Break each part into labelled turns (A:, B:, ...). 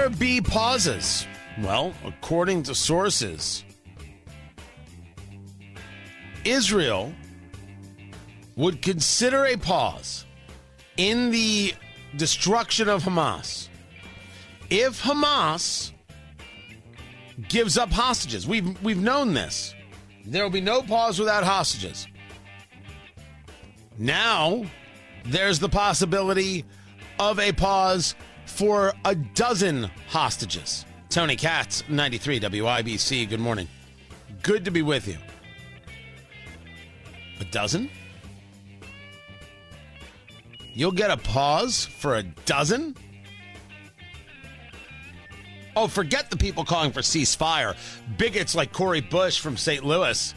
A: there be pauses? Well, according to sources, Israel would consider a pause in the destruction of Hamas if Hamas gives up hostages. We've we've known this. There will be no pause without hostages. Now, there's the possibility of a pause for a dozen hostages. Tony Katz, 93 WIBC. Good morning. Good to be with you. A dozen? You'll get a pause for a dozen? Oh, forget the people calling for ceasefire. Bigots like Cori Bush from St. Louis,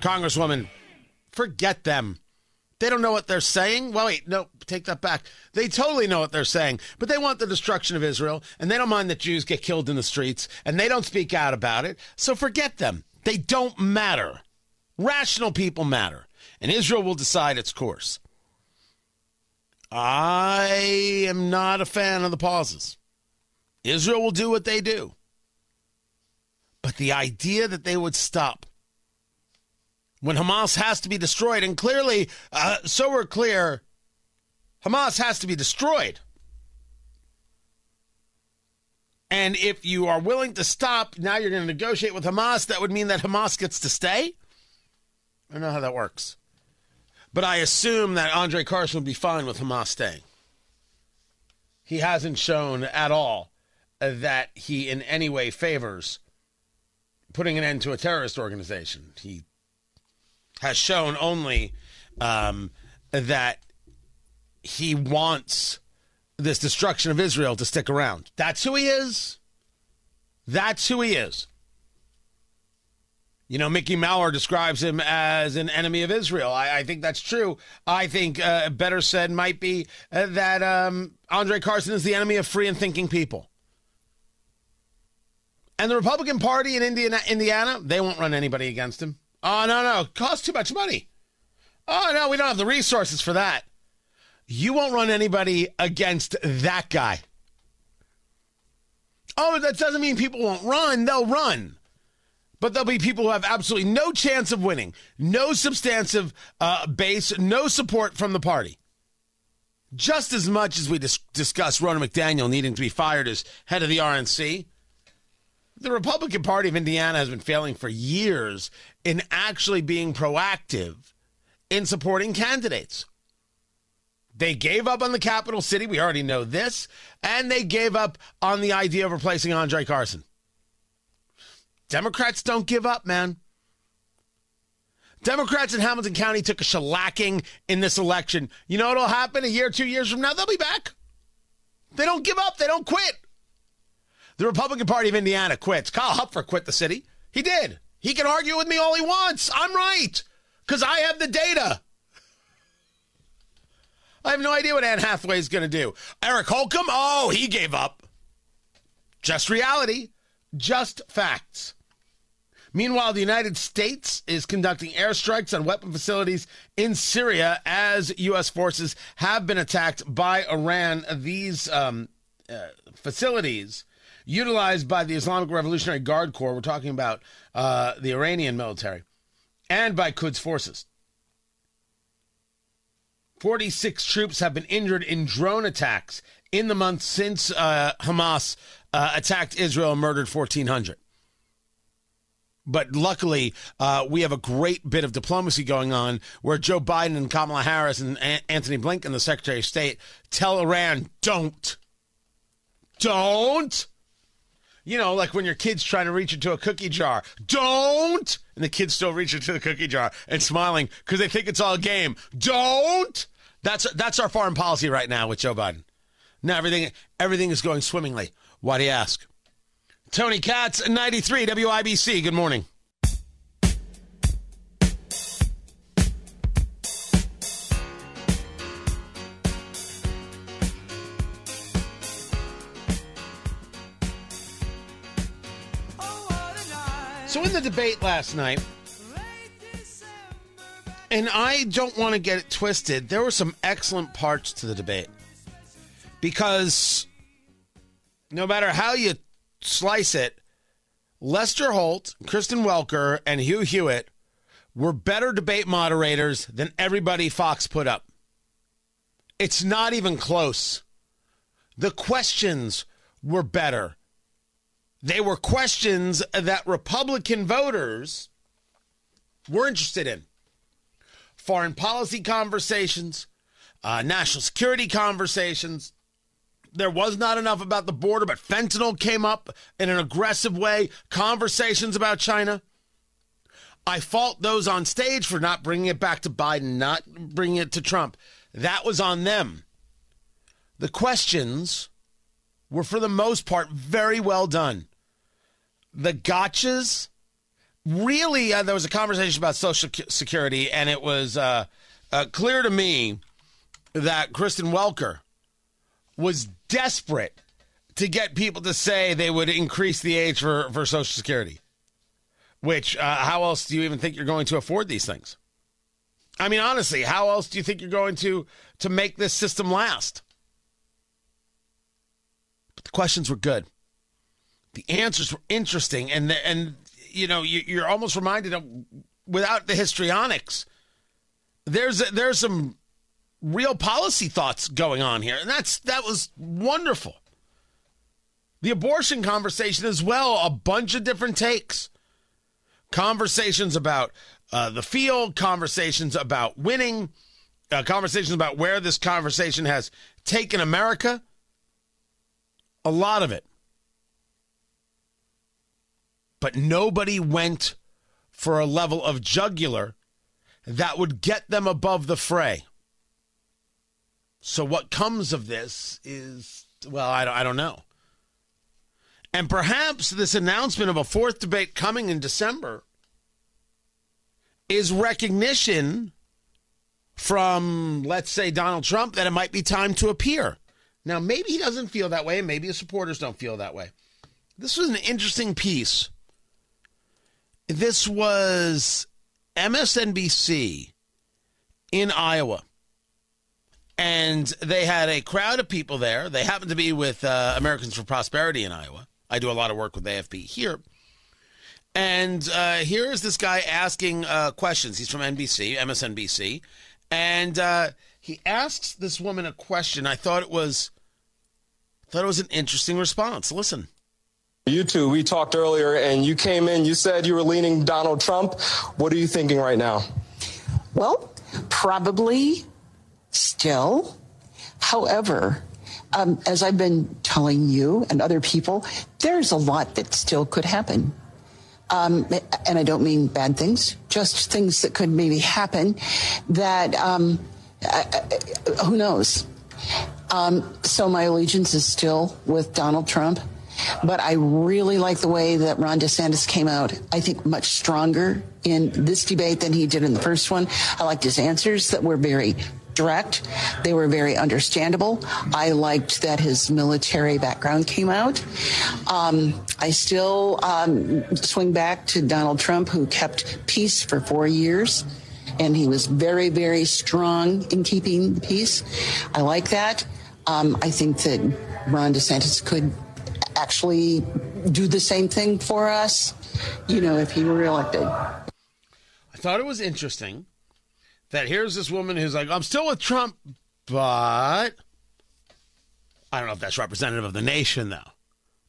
A: Congresswoman, forget them. They don't know what they're saying. Well, wait, no, take that back. They totally know what they're saying, but they want the destruction of Israel, and they don't mind that Jews get killed in the streets, and they don't speak out about it. So forget them. They don't matter. Rational people matter, and Israel will decide its course. I am not a fan of the pauses. Israel will do what they do. But the idea that they would stop when Hamas has to be destroyed, and clearly, uh, so we're clear, Hamas has to be destroyed. And if you are willing to stop, now you're going to negotiate with Hamas, that would mean that Hamas gets to stay? I don't know how that works. But I assume that Andre Carson would be fine with Hamas staying. He hasn't shown at all that he in any way favors putting an end to a terrorist organization. He has shown only um, that he wants this destruction of Israel to stick around. That's who he is. That's who he is. You know, Mickey Maurer describes him as an enemy of Israel. I, I think that's true. I think uh, better said might be uh, that um, Andre Carson is the enemy of free and thinking people. And the Republican Party in Indiana, Indiana, they won't run anybody against him. Oh, no, no. Costs too much money. Oh, no, we don't have the resources for that. You won't run anybody against that guy. Oh, that doesn't mean people won't run. They'll run. But there'll be people who have absolutely no chance of winning, no substantive uh, base, no support from the party. Just as much as we dis- discuss Ronna McDaniel needing to be fired as head of the RNC, the Republican Party of Indiana has been failing for years in actually being proactive in supporting candidates. They gave up on the capital city. We already know this. And they gave up on the idea of replacing Andre Carson. Democrats don't give up, man. Democrats in Hamilton County took a shellacking in this election. You know what'll happen a year, two years from now? They'll be back. They don't give up. They don't quit. The Republican Party of Indiana quits. Kyle Hupfer quit the city. He did. He can argue with me all he wants. I'm right because I have the data. I have no idea what Anne Hathaway is going to do. Eric Holcomb, oh, he gave up. Just reality, just facts. Meanwhile, the United States is conducting airstrikes on weapon facilities in Syria as U.S. forces have been attacked by Iran. These um, uh, facilities, utilized by the Islamic Revolutionary Guard Corps, we're talking about uh, the Iranian military, and by Quds forces. 46 troops have been injured in drone attacks in the month since uh, Hamas uh, attacked Israel and murdered 1,400. But luckily, uh, we have a great bit of diplomacy going on where Joe Biden and Kamala Harris and a- Antony Blinken, the Secretary of State, tell Iran, don't. Don't. You know, like when your kid's trying to reach into a cookie jar. Don't. And the kid's still reaching into the cookie jar and smiling because they think it's all a game. Don't. That's that's our foreign policy right now with Joe Biden. Now everything everything is going swimmingly. Why do you ask? Tony Katz, 93 WIBC. Good morning. Debate last night, and I don't want to get it twisted, there were some excellent parts to the debate. Because no matter how you slice it, Lester Holt, Kristen Welker, and Hugh Hewitt were better debate moderators than everybody Fox put up. It's not even close. The questions were better. They were questions that Republican voters were interested in. Foreign policy conversations, uh, national security conversations, there was not enough about the border, but fentanyl came up in an aggressive way. Conversations about China. I fault those on stage for not bringing it back to Biden, not bringing it to Trump. That was on them. The questions were, for the most part, very well done. The gotchas, really, uh, there was a conversation about Social Security, and it was uh, uh, clear to me that Kristen Welker was desperate to get people to say they would increase the age for, for Social Security. Which, uh, how else do you even think you're going to afford these things? I mean, honestly, how else do you think you're going to to make this system last? But the questions were good. The answers were interesting, and the, and you know you, you're almost reminded of without the histrionics. There's there's some real policy thoughts going on here, and that's that was wonderful. The abortion conversation as well, a bunch of different takes. Conversations about uh, the field, conversations about winning, uh, conversations about where this conversation has taken America. A lot of it. But nobody went for a level of jugular that would get them above the fray. So what comes of this is, well, I don't, I don't know. And perhaps this announcement of a fourth debate coming in December is recognition from, let's say, Donald Trump that it might be time to appear. Now, maybe he doesn't feel that way, and maybe his supporters don't feel that way. This was an interesting piece. This was MSNBC in Iowa and they had a crowd of people there. They happened to be with uh, Americans for Prosperity in Iowa. I do a lot of work with AFP here. And uh, here is this guy asking uh, questions. He's from NBC, MSNBC. And uh, he asks this woman a question. I thought it was thought it was an interesting response. Listen.
B: You two, we talked earlier and you came in, you said you were leaning Donald Trump. What are you thinking right now?
C: Well, probably still. However, um, as I've been telling you and other people, there's a lot that still could happen. Um, and I don't mean bad things, just things that could maybe happen that, um, I, I, who knows? Um, so my allegiance is still with Donald Trump. But I really like the way that Ron DeSantis came out. I think much stronger in this debate than he did in the first one. I liked his answers that were very direct. They were very understandable. I liked that his military background came out. Um, I still um, swing back to Donald Trump, who kept peace for four years. And he was very, very strong in keeping the peace. I like that. Um, I think that Ron DeSantis could actually do the same thing for us, you know, if he were elected. I
A: thought it was interesting that here's this woman who's like, I'm still with Trump, but I don't know if that's representative of the nation, though.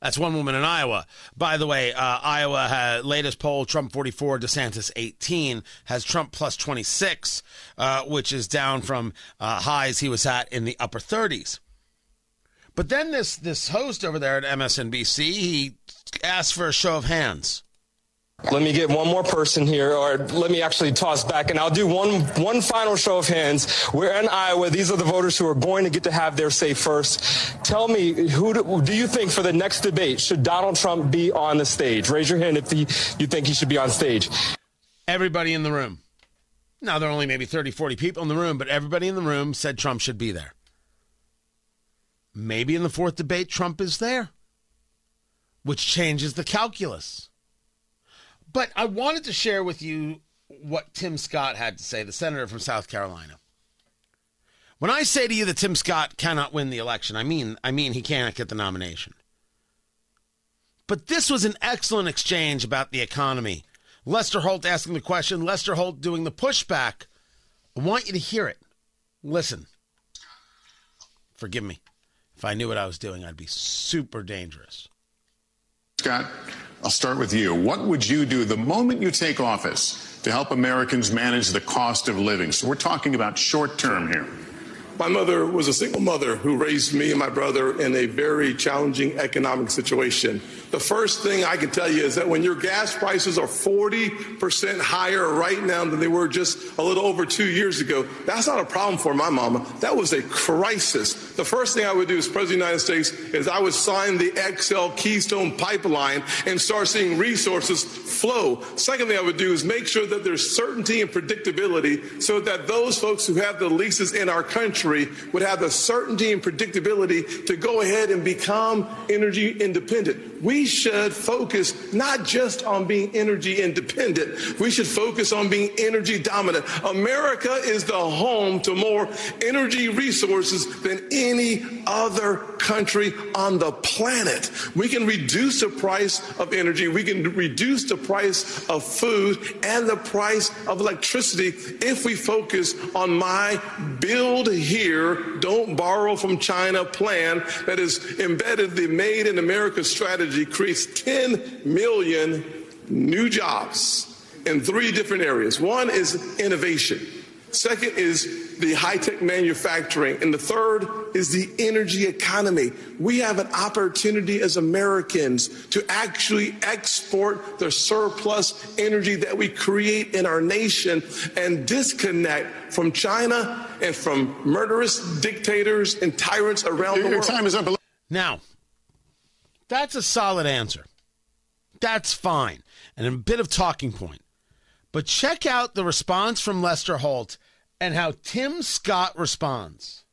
A: That's one woman in Iowa. By the way, uh, Iowa latest poll Trump 44, DeSantis 18 has Trump plus 26, uh, which is down from uh, highs he was at in the upper 30s. But then this this host over there at MSNBC, he asked for a show of hands.
B: Let me get one more person here, or let me actually toss back, and I'll do one one final show of hands. We're in Iowa. These are the voters who are going to get to have their say first. Tell me, who do, do you think for the next debate should Donald Trump be on the stage? Raise your hand if he, you think he should be on stage.
A: Everybody in the room. Now, there are only maybe 30, 40 people in the room, but everybody in the room said Trump should be there. Maybe in the fourth debate, Trump is there, which changes the calculus. But I wanted to share with you what Tim Scott had to say, the senator from South Carolina. When I say to you that Tim Scott cannot win the election, I mean I mean he cannot get the nomination. But this was an excellent exchange about the economy. Lester Holt asking the question, Lester Holt doing the pushback. I want you to hear it. Listen. Forgive me. If I knew what I was doing, I'd be super dangerous.
D: Scott, I'll start with you. What would you do the moment you take office to help Americans manage the cost of living? So we're talking about short term here.
E: My mother was a single mother who raised me and my brother in a very challenging economic situation. The first thing I can tell you is that when your gas prices are 40% higher right now than they were just a little over two years ago, that's not a problem for my mama. That was a crisis. The first thing I would do as President of the United States is I would sign the XL Keystone pipeline and start seeing resources flow. Second thing I would do is make sure that there's certainty and predictability so that those folks who have the leases in our country would have the certainty and predictability to go ahead and become energy independent. We should focus not just on being energy independent, we should focus on being energy dominant. America is the home to more energy resources than any other country on the planet. We can reduce the price of energy, we can reduce the price of food and the price of electricity if we focus on my build here, don't borrow from China plan that is embedded the Made in America strategy creates 10 million new jobs in three different areas. One is innovation. Second is the high tech manufacturing. And the third is the energy economy. We have an opportunity as Americans to actually export the surplus energy that we create in our nation and disconnect from China and from murderous dictators and tyrants around
D: Your,
E: the
D: your
E: world.
D: time is up.
A: Now, that's a solid answer. That's fine. And a bit of talking point. But check out the response from Lester Holt and how Tim Scott responds.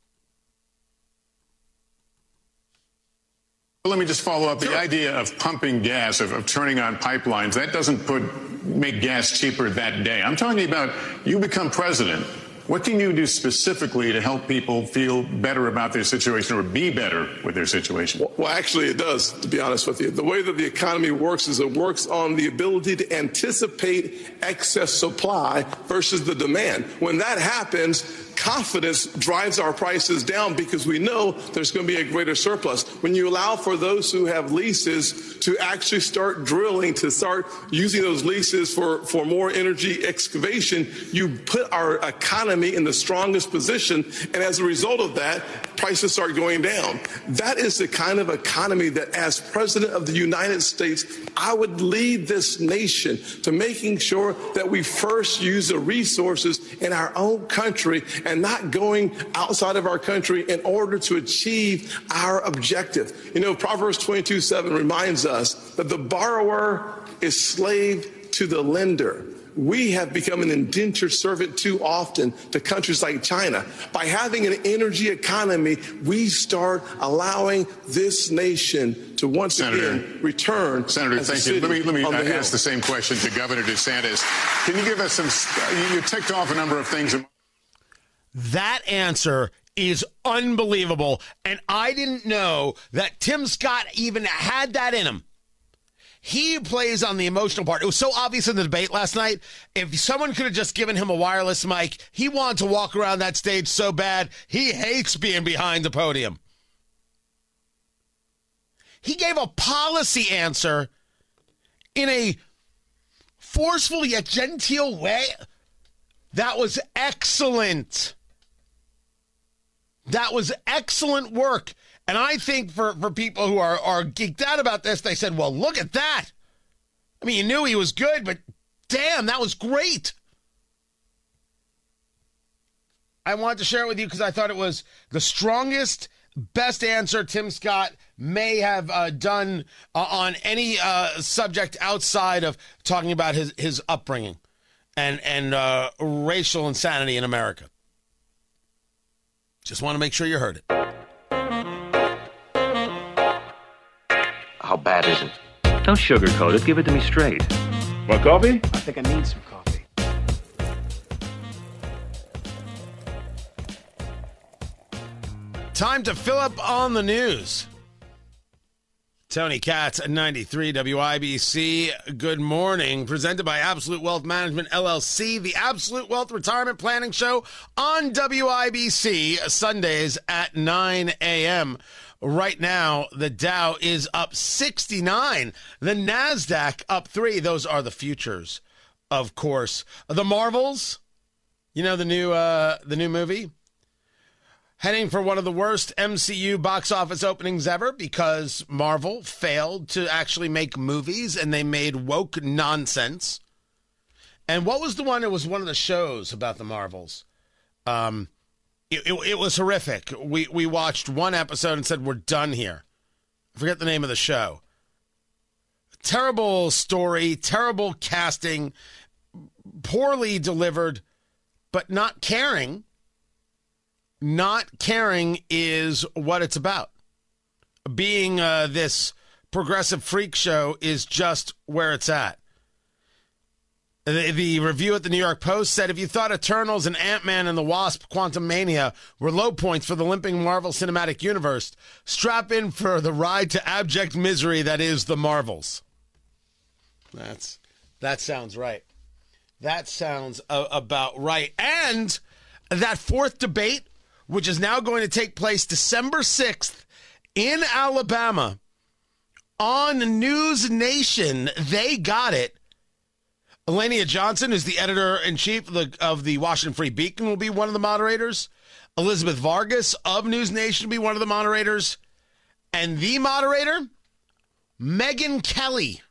D: Let me just follow up. The idea of pumping gas, of, of turning on pipelines, that doesn't put make gas cheaper that day. I'm talking about you become president. What can you do specifically to help people feel better about their situation or be better with their situation?
E: Well, actually, it does, to be honest with you. The way that the economy works is it works on the ability to anticipate excess supply versus the demand. When that happens, confidence drives our prices down because we know there's going to be a greater surplus. When you allow for those who have leases to actually start drilling, to start using those leases for, for more energy excavation, you put our economy in the strongest position. And as a result of that, prices start going down. That is the kind of economy that, as president of the United States, I would lead this nation to making sure that we first use the resources in our own country and not going outside of our country in order to achieve our objective. You know, Proverbs 22 7 reminds us that the borrower is slave to the lender we have become an indentured servant too often to countries like China. By having an energy economy, we start allowing this nation to once
D: Senator,
E: again return.
D: Senator, thank you. Let me let me
E: the
D: uh,
E: hill.
D: ask the same question to Governor DeSantis. Can you give us some? You, you ticked off a number of things.
A: That answer is unbelievable. And I didn't know that Tim Scott even had that in him. He plays on the emotional part. It was so obvious in the debate last night. If someone could have just given him a wireless mic, he wanted to walk around that stage so bad. He hates being behind the podium. He gave a policy answer in a forceful yet genteel way. That was excellent. That was excellent work. And I think for, for people who are, are geeked out about this, they said, well, look at that. I mean, you knew he was good, but damn, that was great. I wanted to share it with you because I thought it was the strongest, best answer Tim Scott may have uh, done uh, on any uh, subject outside of talking about his, his upbringing and, and uh, racial insanity in America. Just want to make sure you heard it.
F: How bad is it?
G: Don't sugarcoat it. Give it to me straight.
F: Want coffee?
H: I think I need some coffee.
A: Time to fill up on the news. Tony Katz 93 WIBC. Good morning. Presented by Absolute Wealth Management LLC, the Absolute Wealth Retirement Planning Show on WIBC, Sundays at 9 a.m. Right now, the Dow is up 69. The NASDAQ up three. Those are the futures, of course. The Marvels, you know the new uh, the new movie? Heading for one of the worst MCU box office openings ever because Marvel failed to actually make movies and they made woke nonsense. And what was the one? It was one of the shows about the Marvels. Um, it, it, it was horrific. We we watched one episode and said we're done here. I forget the name of the show. Terrible story, terrible casting, poorly delivered, but not caring not caring is what it's about. Being uh, this progressive freak show is just where it's at. The, the, review at the New York Post said if you thought Eternals and Ant Man and the Wasp Quantumania were low points for the limping Marvel Cinematic Universe, strap in for the ride to abject misery that is the Marvels. That's that sounds right. That sounds uh, about right. And that fourth debate which is now going to take place December 6th in Alabama on News Nation. They got it. Eliana Johnson, is the editor in chief of the, Washington Free Beacon, will be one of the moderators. Elizabeth Vargas of News Nation will be one of the moderators. And the moderator, Megyn Kelly.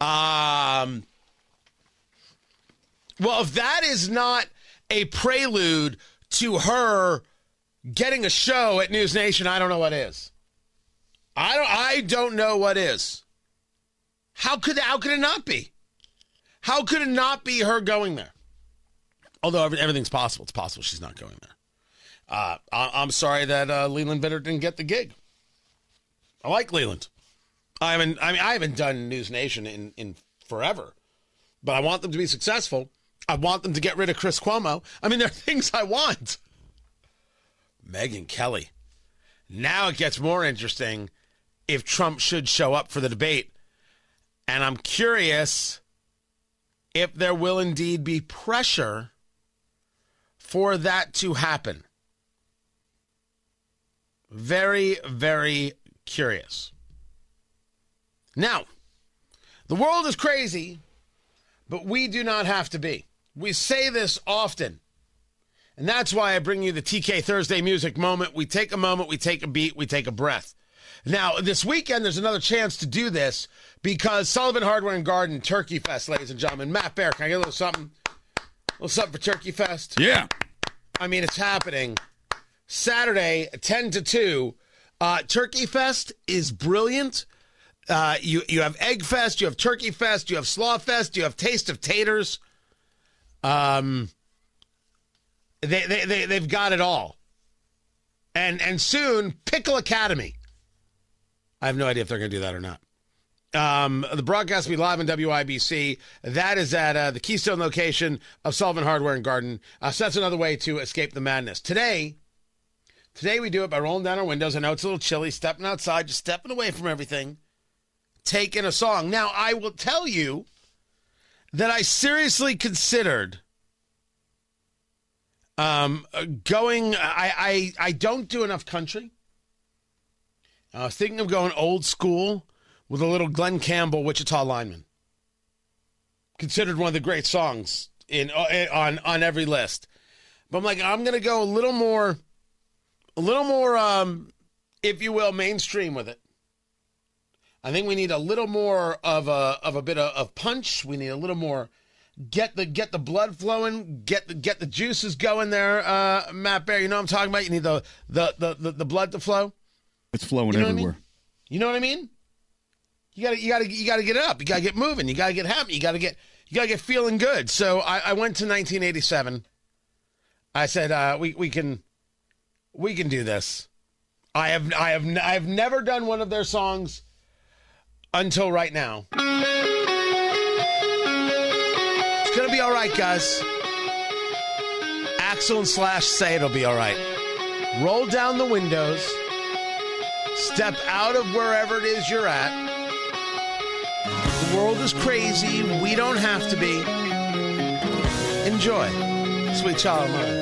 A: Um, well, if that is not a prelude to her getting a show at News Nation, I don't know what is. I don't I don't know what is. How could how could it not be? How could it not be her going there? Although everything's possible, it's possible she's not going there. Uh, I, am sorry that uh, Leland Vittert didn't get the gig. I like Leland. I haven't. I mean, I haven't done News Nation in in forever, but I want them to be successful. I want them to get rid of Chris Cuomo. I mean, there are things I want. Megyn Kelly. Now it gets more interesting if Trump should show up for the debate. And I'm curious if there will indeed be pressure for that to happen. Very, very curious. Now, the world is crazy, but we do not have to be. We say this often. And that's why I bring you the TK Thursday music moment. We take a moment, we take a beat, we take a breath. Now, this weekend, there's another chance to do this because Sullivan Hardware and Garden Turkey Fest, ladies and gentlemen. Matt Bear, can I get a little something? A little something for Turkey Fest?
I: Yeah.
A: I mean, it's happening Saturday, 10 to 2. Uh, Turkey Fest is brilliant. Uh, you, you have Egg Fest, you have Turkey Fest, you have Slaw Fest, you have Taste of Taters. Um, they, they, they, they've got it all. And, and soon, Pickle Academy. I have no idea if they're going to do that or not. Um, the broadcast will be live on WIBC. That is at uh, the Keystone location of Sullivan Hardware and Garden. Uh, so that's another way to escape the madness. Today, today we do it by rolling down our windows. I know it's a little chilly, stepping outside, just stepping away from everything, taking a song. Now, I will tell you that I seriously considered um, going. I, I I don't do enough country,
I: I was thinking of going old school with a little Glen Campbell, Wichita lineman. Considered one of the great songs in uh, on on every list. But I'm like, I'm gonna go a little more, a little more, um, if you will, mainstream with it. I think we need a little more of a of a bit of, of punch. We need a little more get the get the blood flowing, get the get the juices going there, uh, Matt Bear. You know what I'm talking about? You need the the the the, the blood to flow.
A: It's flowing
I: You know what I
A: everywhere.
I: mean? You know what I mean? You gotta you gotta you gotta get it up. You gotta get moving. You gotta get happy. You gotta get you gotta get feeling good. So I, I went to 1987. I said uh, we we can we can do this. I have I have I have never done one of their songs until right now. It's gonna be all right, guys. Axl and Slash say it'll be all right. Roll down the windows. Step out of wherever it is you're at. The world is crazy. We don't have to be. Enjoy. Sweet child of mine.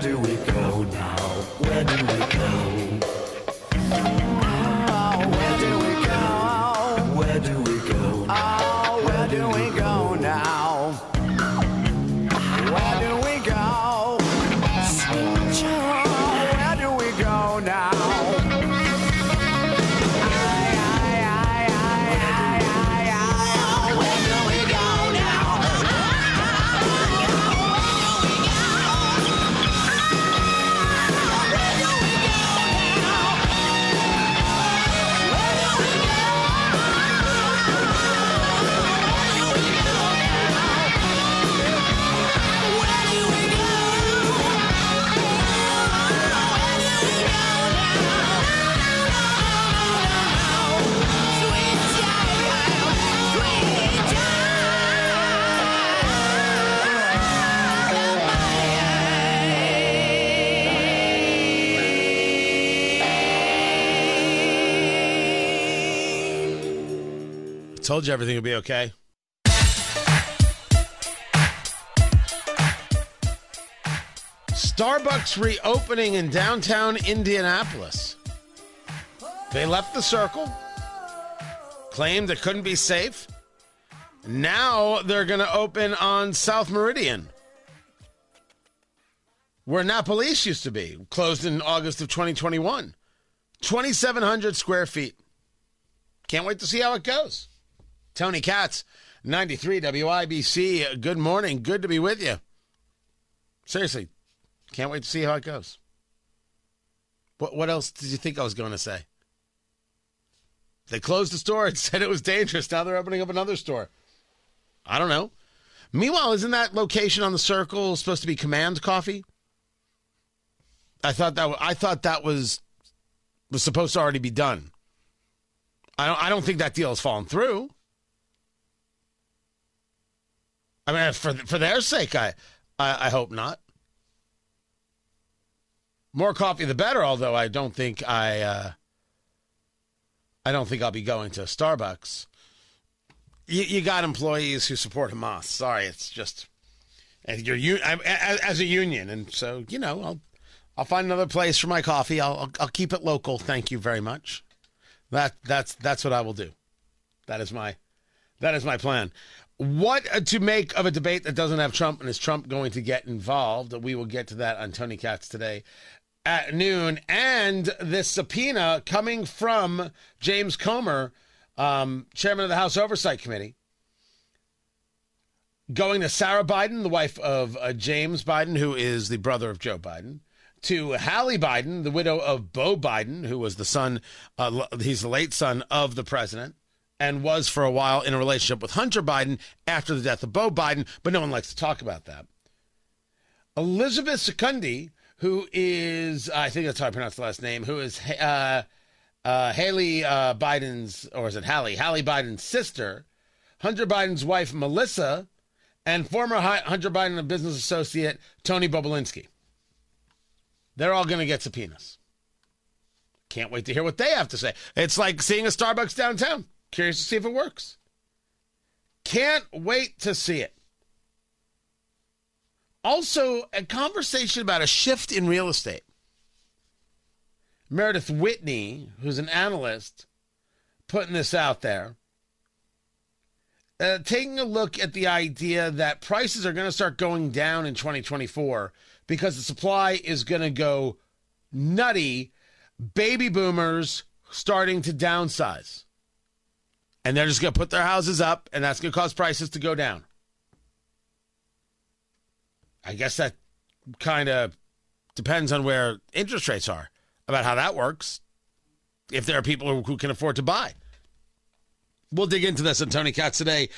J: Do we go now? Where do we
A: Told you everything would be okay. Starbucks reopening in downtown Indianapolis. They left the circle, claimed it couldn't be safe. Now they're going to open on South Meridian, where Napa East used to be, closed in August of 2021. 2,700 square feet. Can't wait to see how it goes. Tony Katz, 93 WIBC. Good morning. Good to be with you. Seriously, can't wait to see how it goes. What what else did you think I was going to say? They closed the store and said it was dangerous. Now they're opening up another store. I don't know. Meanwhile, isn't that location on the circle supposed to be Command Coffee? I thought that I thought that was was supposed to already be done. I don't I don't think that deal has fallen through. I mean, for for their sake, I I, I hope not. More coffee, the better. Although I don't think I, uh, I don't think I'll be going to Starbucks. You, you got employees who support Hamas. Sorry, it's just and you're as, as a union, and so you know I'll I'll find another place for my coffee. I'll, I'll I'll keep it local. Thank you very much. That that's that's what I will do. That is my that is my plan. What to make of a debate that doesn't have Trump, and is Trump going to get involved? We will get to that on Tony Katz today at noon, and this subpoena coming from James Comer, um, chairman of the House Oversight Committee, going to Sarah Biden, the wife of uh, James Biden, who is the brother of Joe Biden, to Hallie Biden, the widow of Beau Biden, who was the son, uh, he's the late son of the president. And was for a while in a relationship with Hunter Biden after the death of Beau Biden, but no one likes to talk about that. Elizabeth Secundy, who is, I think that's how I pronounce the last name, who is uh, uh, Haley uh, Biden's, or is it Hallie? Hallie Biden's sister, Hunter Biden's wife, Melissa, and former Hunter Biden business associate, Tony Bobulinski. They're all going to get subpoenas. Can't wait to hear what they have to say. It's like seeing a Starbucks downtown. Curious to see if it works. Can't wait to see it. Also, a conversation about a shift in real estate. Meredith Whitney, who's an analyst, putting this out there, uh, taking a look at the idea that prices are going to start going down in 2024 because the supply is going to go nutty. Baby boomers starting to downsize. And they're just going to put their houses up, and that's going to cause prices to go down. I guess that kind of depends on where interest rates are about how that works. If there are people who, can afford to buy, we'll dig into this on Tony Katz today